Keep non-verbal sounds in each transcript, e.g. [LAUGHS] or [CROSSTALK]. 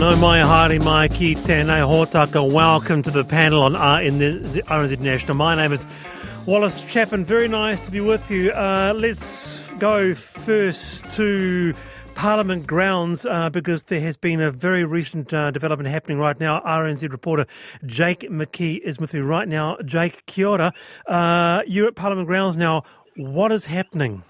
Nau mai haere mai ki tēnei hōtaka. Welcome to the panel on R in the RNZ National. My name is Wallace Chapman. Very nice to be with you. Uh, let's go first to Parliament grounds uh, because there has been a very recent uh, development happening right now. RNZ reporter Jake McKee is with me right now. Jake, kia ora. Uh, you're at Parliament grounds now. What is happening?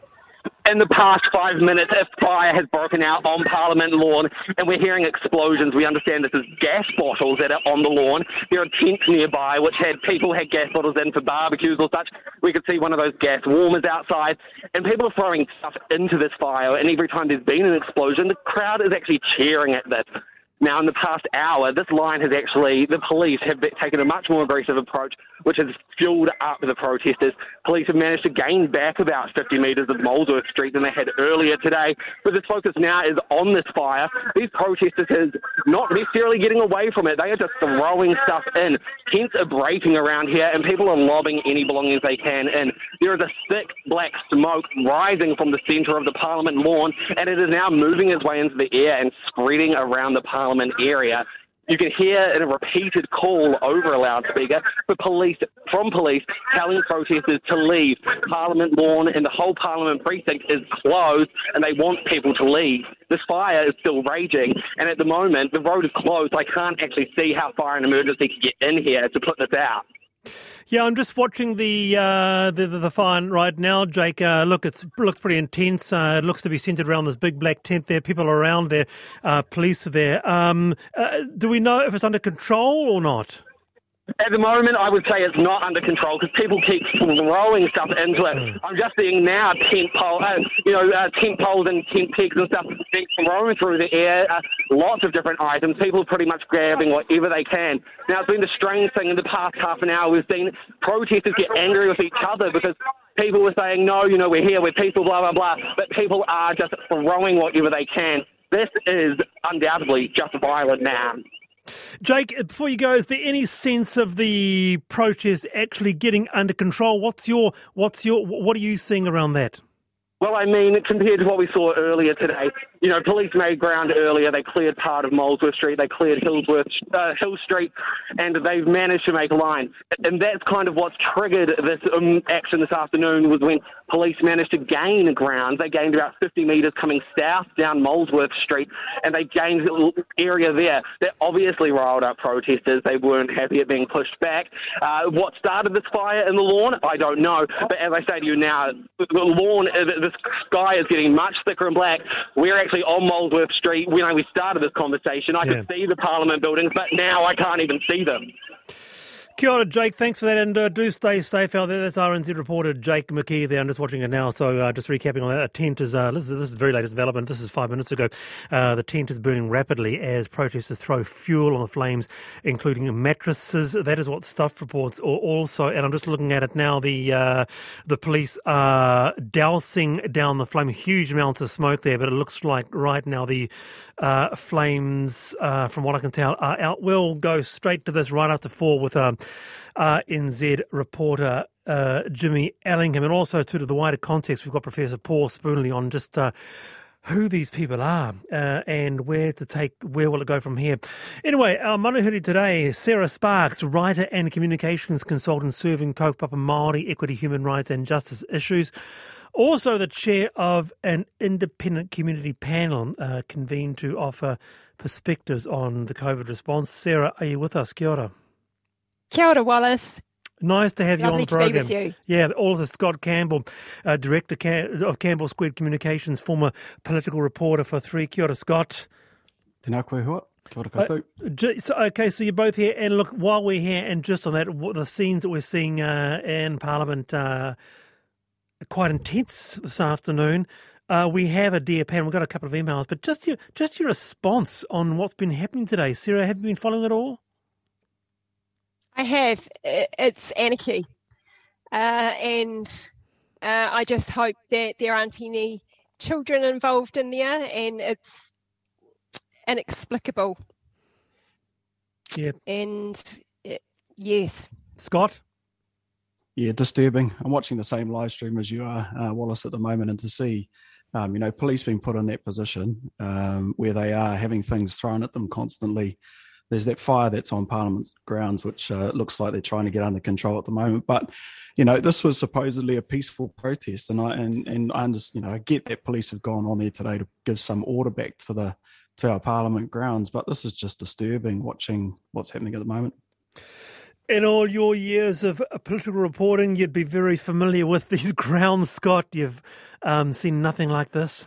In the past five minutes, a fire has broken out on Parliament lawn, and we're hearing explosions. We understand this is gas bottles that are on the lawn. There are tents nearby which had people had gas bottles in for barbecues or such. We could see one of those gas warmers outside, and people are throwing stuff into this fire. And every time there's been an explosion, the crowd is actually cheering at this. Now, in the past hour, this line has actually, the police have taken a much more aggressive approach, which has fueled up the protesters. Police have managed to gain back about 50 metres of Molesworth Street than they had earlier today. But the focus now is on this fire. These protesters are not necessarily getting away from it. They are just throwing stuff in. Tents are breaking around here, and people are lobbing any belongings they can in. There is a thick black smoke rising from the centre of the Parliament lawn, and it is now moving its way into the air and spreading around the Parliament Parliament area. You can hear a repeated call over a loudspeaker for police from police telling protesters to leave. Parliament lawn and the whole Parliament precinct is closed, and they want people to leave. This fire is still raging, and at the moment the road is closed. I can't actually see how far an emergency can get in here to put this out. Yeah, I'm just watching the uh, the, the, fire right now, Jake. Uh, look, it looks pretty intense. Uh, it looks to be centered around this big black tent there. People around there. Uh, police are there. Um, uh, do we know if it's under control or not? At the moment, I would say it's not under control because people keep throwing stuff into it. Mm. I'm just seeing now tent pole, uh, you know, uh, tent poles and tent pegs and stuff being thrown through the air. Uh, lots of different items. People are pretty much grabbing whatever they can. Now, it's been the strange thing in the past half an hour. We've seen protesters get angry with each other because people were saying, no, you know, we're here, we're peaceful, blah, blah, blah. But people are just throwing whatever they can. This is undoubtedly just violent now. Jake, before you go, is there any sense of the protest actually getting under control? What's your, what's your, what are you seeing around that? Well, I mean, compared to what we saw earlier today, you know, police made ground earlier. They cleared part of Molesworth Street. They cleared Hillsworth, uh, Hill Street, and they've managed to make a line. And that's kind of what's triggered this um, action this afternoon was when police managed to gain ground. They gained about 50 metres coming south down Molesworth Street, and they gained area there that obviously riled up protesters. They weren't happy at being pushed back. Uh, what started this fire in the lawn, I don't know. But as I say to you now, the lawn, uh, the sky is getting much thicker and black. We're actually on Molesworth Street when we started this conversation. I yeah. could see the Parliament buildings, but now I can't even see them. Kia ora, Jake. Thanks for that, and uh, do stay safe out there. That's RNZ reporter Jake McKee there. I'm just watching it now, so uh, just recapping on that. A tent is uh, this, is the very latest development. This is five minutes ago. Uh, the tent is burning rapidly as protesters throw fuel on the flames, including mattresses. That is what stuff reports also. And I'm just looking at it now. The uh, the police are dousing down the flame. Huge amounts of smoke there, but it looks like right now the uh, flames, from what I can tell, are out. We'll go straight to this right after four with. Um, RNZ reporter uh, Jimmy Ellingham, and also to the wider context, we've got Professor Paul Spoonley on just. Uh, who these people are uh, and where to take, where will it go from here? Anyway, our manuhiri today, Sarah Sparks, writer and communications consultant serving kaupapa Māori equity, human rights and justice issues. Also, the chair of an independent community panel uh, convened to offer perspectives on the COVID response. Sarah, are you with us? Kia ora. Kia ora, Wallace. Nice to have Lovely you on the program. To be with you. Yeah, also Scott Campbell, uh, director of Campbell Squared Communications, former political reporter for Three. Kia ora, Scott. Tēnā koe hua. Kia ora koutou. Uh, so, okay, so you're both here, and look, while we're here, and just on that, the scenes that we're seeing uh, in Parliament uh, quite intense this afternoon. Uh, we have a dear pan. We've got a couple of emails, but just your just your response on what's been happening today, Sarah. Have you been following it all? I have. It's anarchy. Uh, and uh, I just hope that there aren't any children involved in there and it's inexplicable. Yeah. And uh, yes. Scott? Yeah, disturbing. I'm watching the same live stream as you are, uh, Wallace, at the moment, and to see, um, you know, police being put in that position um, where they are having things thrown at them constantly. There's that fire that's on Parliament grounds, which uh, looks like they're trying to get under control at the moment. But, you know, this was supposedly a peaceful protest, and I and and I understand, you know, I get that police have gone on there today to give some order back to the to our Parliament grounds, but this is just disturbing watching what's happening at the moment. In all your years of political reporting, you'd be very familiar with these [LAUGHS] grounds, Scott. You've um, seen nothing like this.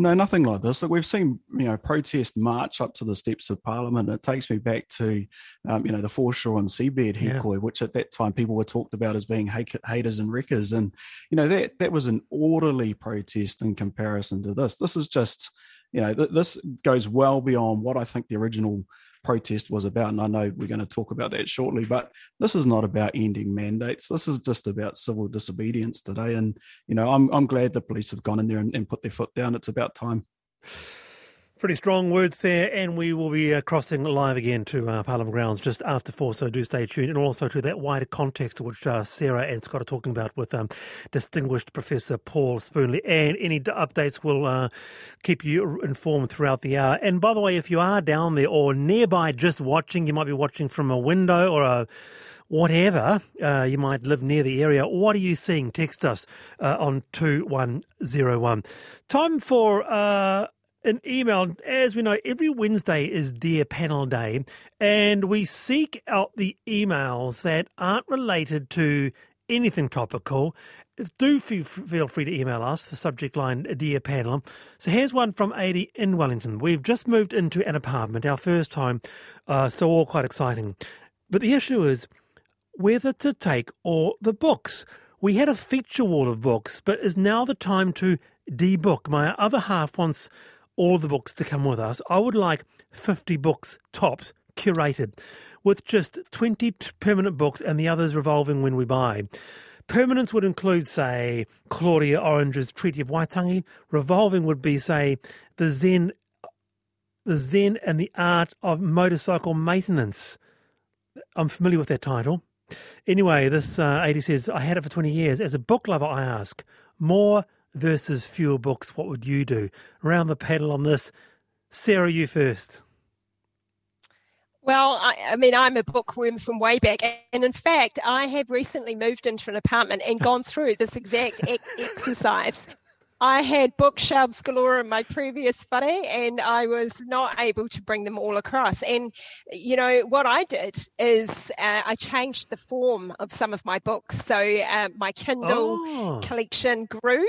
No, nothing like this. Look, we've seen you know protest march up to the steps of Parliament. It takes me back to um, you know the foreshore and seabed Hīkoi, yeah. which at that time people were talked about as being haters and wreckers, and you know that that was an orderly protest in comparison to this. This is just you know th- this goes well beyond what I think the original protest was about. And I know we're going to talk about that shortly, but this is not about ending mandates. This is just about civil disobedience today. And, you know, I'm, I'm glad the police have gone in there and, and put their foot down. It's about time. Pretty strong words there, and we will be uh, crossing live again to uh, Parliament grounds just after four, so do stay tuned. And also to that wider context which uh, Sarah and Scott are talking about with um, distinguished Professor Paul Spoonley. And any updates will uh, keep you informed throughout the hour. And by the way, if you are down there or nearby just watching, you might be watching from a window or a whatever, uh, you might live near the area. What are you seeing? Text us uh, on 2101. Time for uh, an email. As we know, every Wednesday is Dear Panel Day, and we seek out the emails that aren't related to anything topical. Do feel free to email us, the subject line Dear Panel. So here's one from 80 in Wellington. We've just moved into an apartment, our first time, uh, so all quite exciting. But the issue is whether to take all the books. We had a feature wall of books, but is now the time to debook. My other half wants all the books to come with us. I would like 50 books tops curated with just 20 permanent books and the others revolving when we buy. Permanents would include, say, Claudia Orange's Treaty of Waitangi. Revolving would be, say, the Zen, the Zen and the Art of Motorcycle Maintenance. I'm familiar with that title. Anyway, this uh, 80 says, I had it for 20 years. As a book lover, I ask, more versus fewer books, what would you do? Around the panel on this, Sarah, you first. Well, I, I, mean, I'm a bookworm from way back. And in fact, I have recently moved into an apartment and gone through this exact e- [LAUGHS] exercise. I had bookshelves galore in my previous whare and I was not able to bring them all across. And, you know, what I did is uh, I changed the form of some of my books. So uh, my Kindle oh. collection grew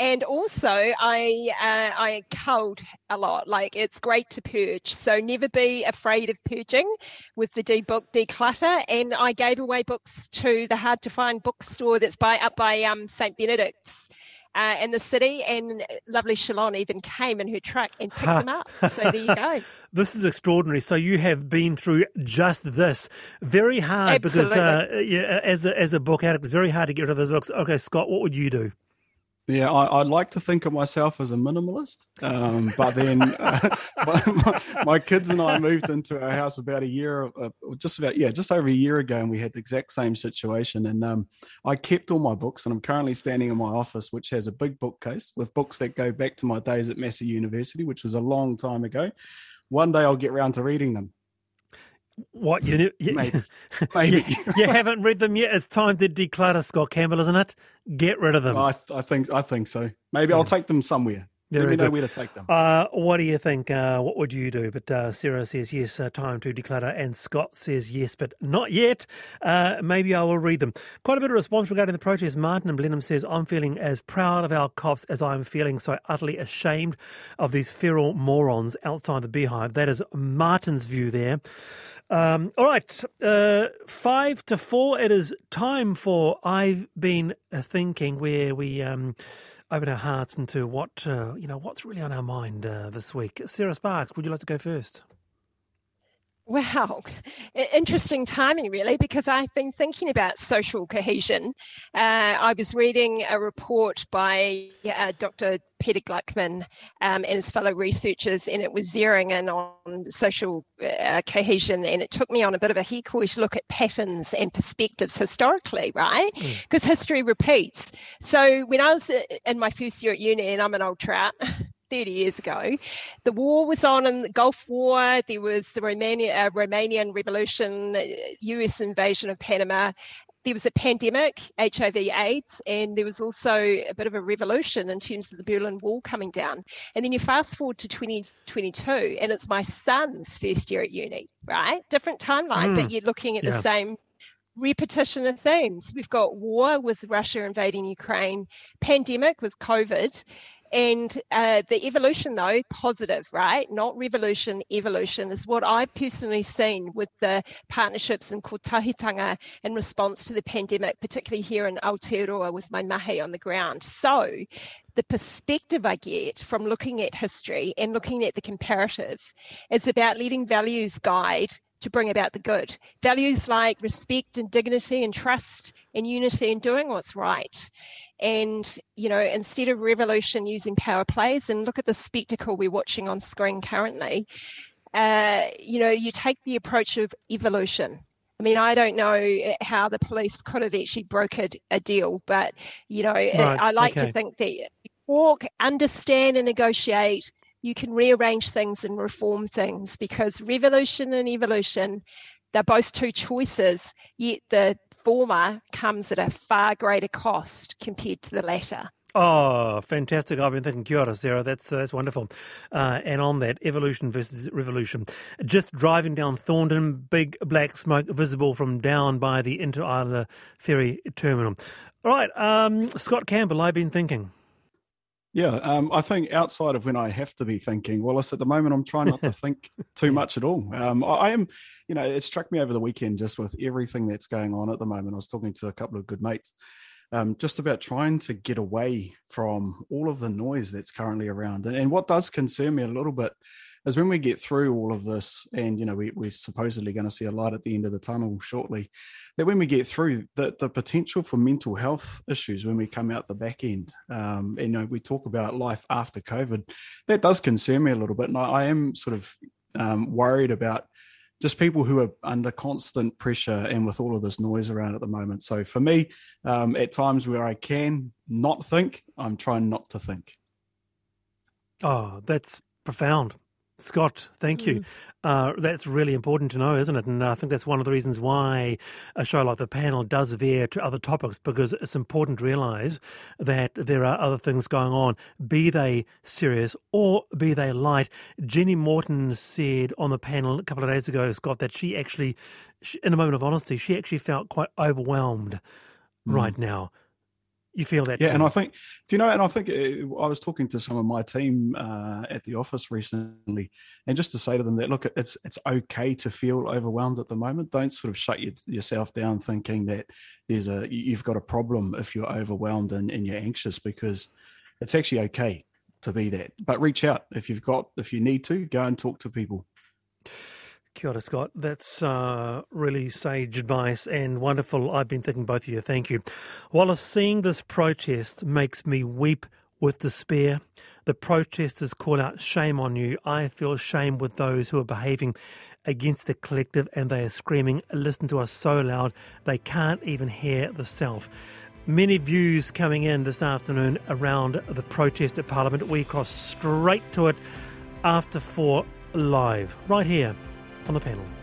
and also I uh, I culled a lot. Like it's great to purge, so never be afraid of purging with the D book declutter. And I gave away books to the hard to find bookstore that's by up by um, St Benedict's. Uh, in the city, and lovely Shalon even came in her truck and picked them up. [LAUGHS] So there you go. this is extraordinary. So you have been through just this. Very hard Absolutely. because uh, yeah, as a, as a book addict, it's very hard to get rid of those books. Okay, Scott, what would you do? Yeah, I, would like to think of myself as a minimalist, um, but then [LAUGHS] uh, my, my, kids and I moved into our house about a year, uh, just about yeah, just over a year ago, and we had the exact same situation. And um, I kept all my books, and I'm currently standing in my office, which has a big bookcase with books that go back to my days at Massey University, which was a long time ago. One day I'll get round to reading them. What you, you maybe, [LAUGHS] maybe. you, you, haven't read them yet? It's time to declutter, Scott Campbell, isn't it? Get rid of them. I, I think I think so. Maybe yeah. I'll take them somewhere. Very Let me good. know where to take them. Uh, what do you think? Uh, what would you do? But uh, Sarah says yes, uh, time to declutter, and Scott says yes, but not yet. Uh, maybe I will read them. Quite a bit of response regarding the protest. Martin and Blenheim says, I'm feeling as proud of our cops as I'm feeling so utterly ashamed of these feral morons outside the beehive. That is Martin's view there. Um, all right, uh, five to four. It is time for I've been thinking, where we um, open our hearts into what uh, you know, what's really on our mind uh, this week. Sarah Sparks, would you like to go first? Wow, interesting timing, really, because I've been thinking about social cohesion. Uh, I was reading a report by uh, Dr. Peter Gluckman um, and his fellow researchers, and it was zeroing in on social uh, cohesion. And it took me on a bit of a heekish look at patterns and perspectives historically, right? Because mm. history repeats. So when I was uh, in my first year at uni, and I'm an old trout, 30 years ago. The war was on in the Gulf War. There was the Romania, uh, Romanian Revolution, US uh, invasion of Panama. There was a pandemic, HIV AIDS, and there was also a bit of a revolution in terms of the Berlin Wall coming down. And then you fast forward to 2022, and it's my son's first year at uni, right? Different timeline, mm. but you're looking at yeah. the same repetition of themes. We've got war with Russia invading Ukraine, pandemic with COVID, and uh, the evolution, though, positive, right? Not revolution, evolution is what I've personally seen with the partnerships in kotahitanga in response to the pandemic, particularly here in Aotearoa with my mahi on the ground. So the perspective I get from looking at history and looking at the comparative is about letting values guide to bring about the good. Values like respect and dignity and trust and unity and doing what's right. And, you know, instead of revolution using power plays, and look at the spectacle we're watching on screen currently, uh, you know, you take the approach of evolution. I mean, I don't know how the police could have actually brokered a deal, but, you know, right. I like okay. to think that walk, understand, and negotiate you can rearrange things and reform things because revolution and evolution, they're both two choices, yet the former comes at a far greater cost compared to the latter. Oh, fantastic. I've been thinking, kia ora, Sarah. That's, uh, that's wonderful. Uh, and on that, evolution versus revolution. Just driving down Thorndon, big black smoke visible from down by the Inter Isla ferry terminal. All right, um, Scott Campbell, I've been thinking. Yeah, um, I think outside of when I have to be thinking, Wallace, at the moment I'm trying not to [LAUGHS] think too much at all. Um, I, I, am, you know, it struck me over the weekend just with everything that's going on at the moment. I was talking to a couple of good mates um, just about trying to get away from all of the noise that's currently around. And, and what does concern me a little bit is when we get through all of this, and you know we, we're supposedly going to see a light at the end of the tunnel shortly. That when we get through, the the potential for mental health issues when we come out the back end, um, you know we talk about life after COVID, that does concern me a little bit, and I, I am sort of um, worried about just people who are under constant pressure and with all of this noise around at the moment. So for me, um, at times where I can not think, I'm trying not to think. Oh, that's profound. Scott, thank you. Mm. Uh, that's really important to know, isn't it? And I think that's one of the reasons why a show like the panel does veer to other topics because it's important to realise that there are other things going on, be they serious or be they light. Jenny Morton said on the panel a couple of days ago, Scott, that she actually, in a moment of honesty, she actually felt quite overwhelmed mm. right now you feel that yeah too. and i think do you know and i think it, uh, i was talking to some of my team uh, at the office recently and just to say to them that look it's it's okay to feel overwhelmed at the moment. Don't sort of shut your, yourself down thinking that there's a you've got a problem if you're overwhelmed and, and you're anxious because it's actually okay to be that. But reach out if you've got if you need to go and talk to people Kia ora, Scott. That's uh, really sage advice and wonderful. I've been thinking both of you. Thank you. While seeing this protest makes me weep with despair, the protesters call out shame on you. I feel shame with those who are behaving against the collective and they are screaming, listen to us so loud they can't even hear the self. Many views coming in this afternoon around the protest at Parliament. We cross straight to it after four live, right here on the panel.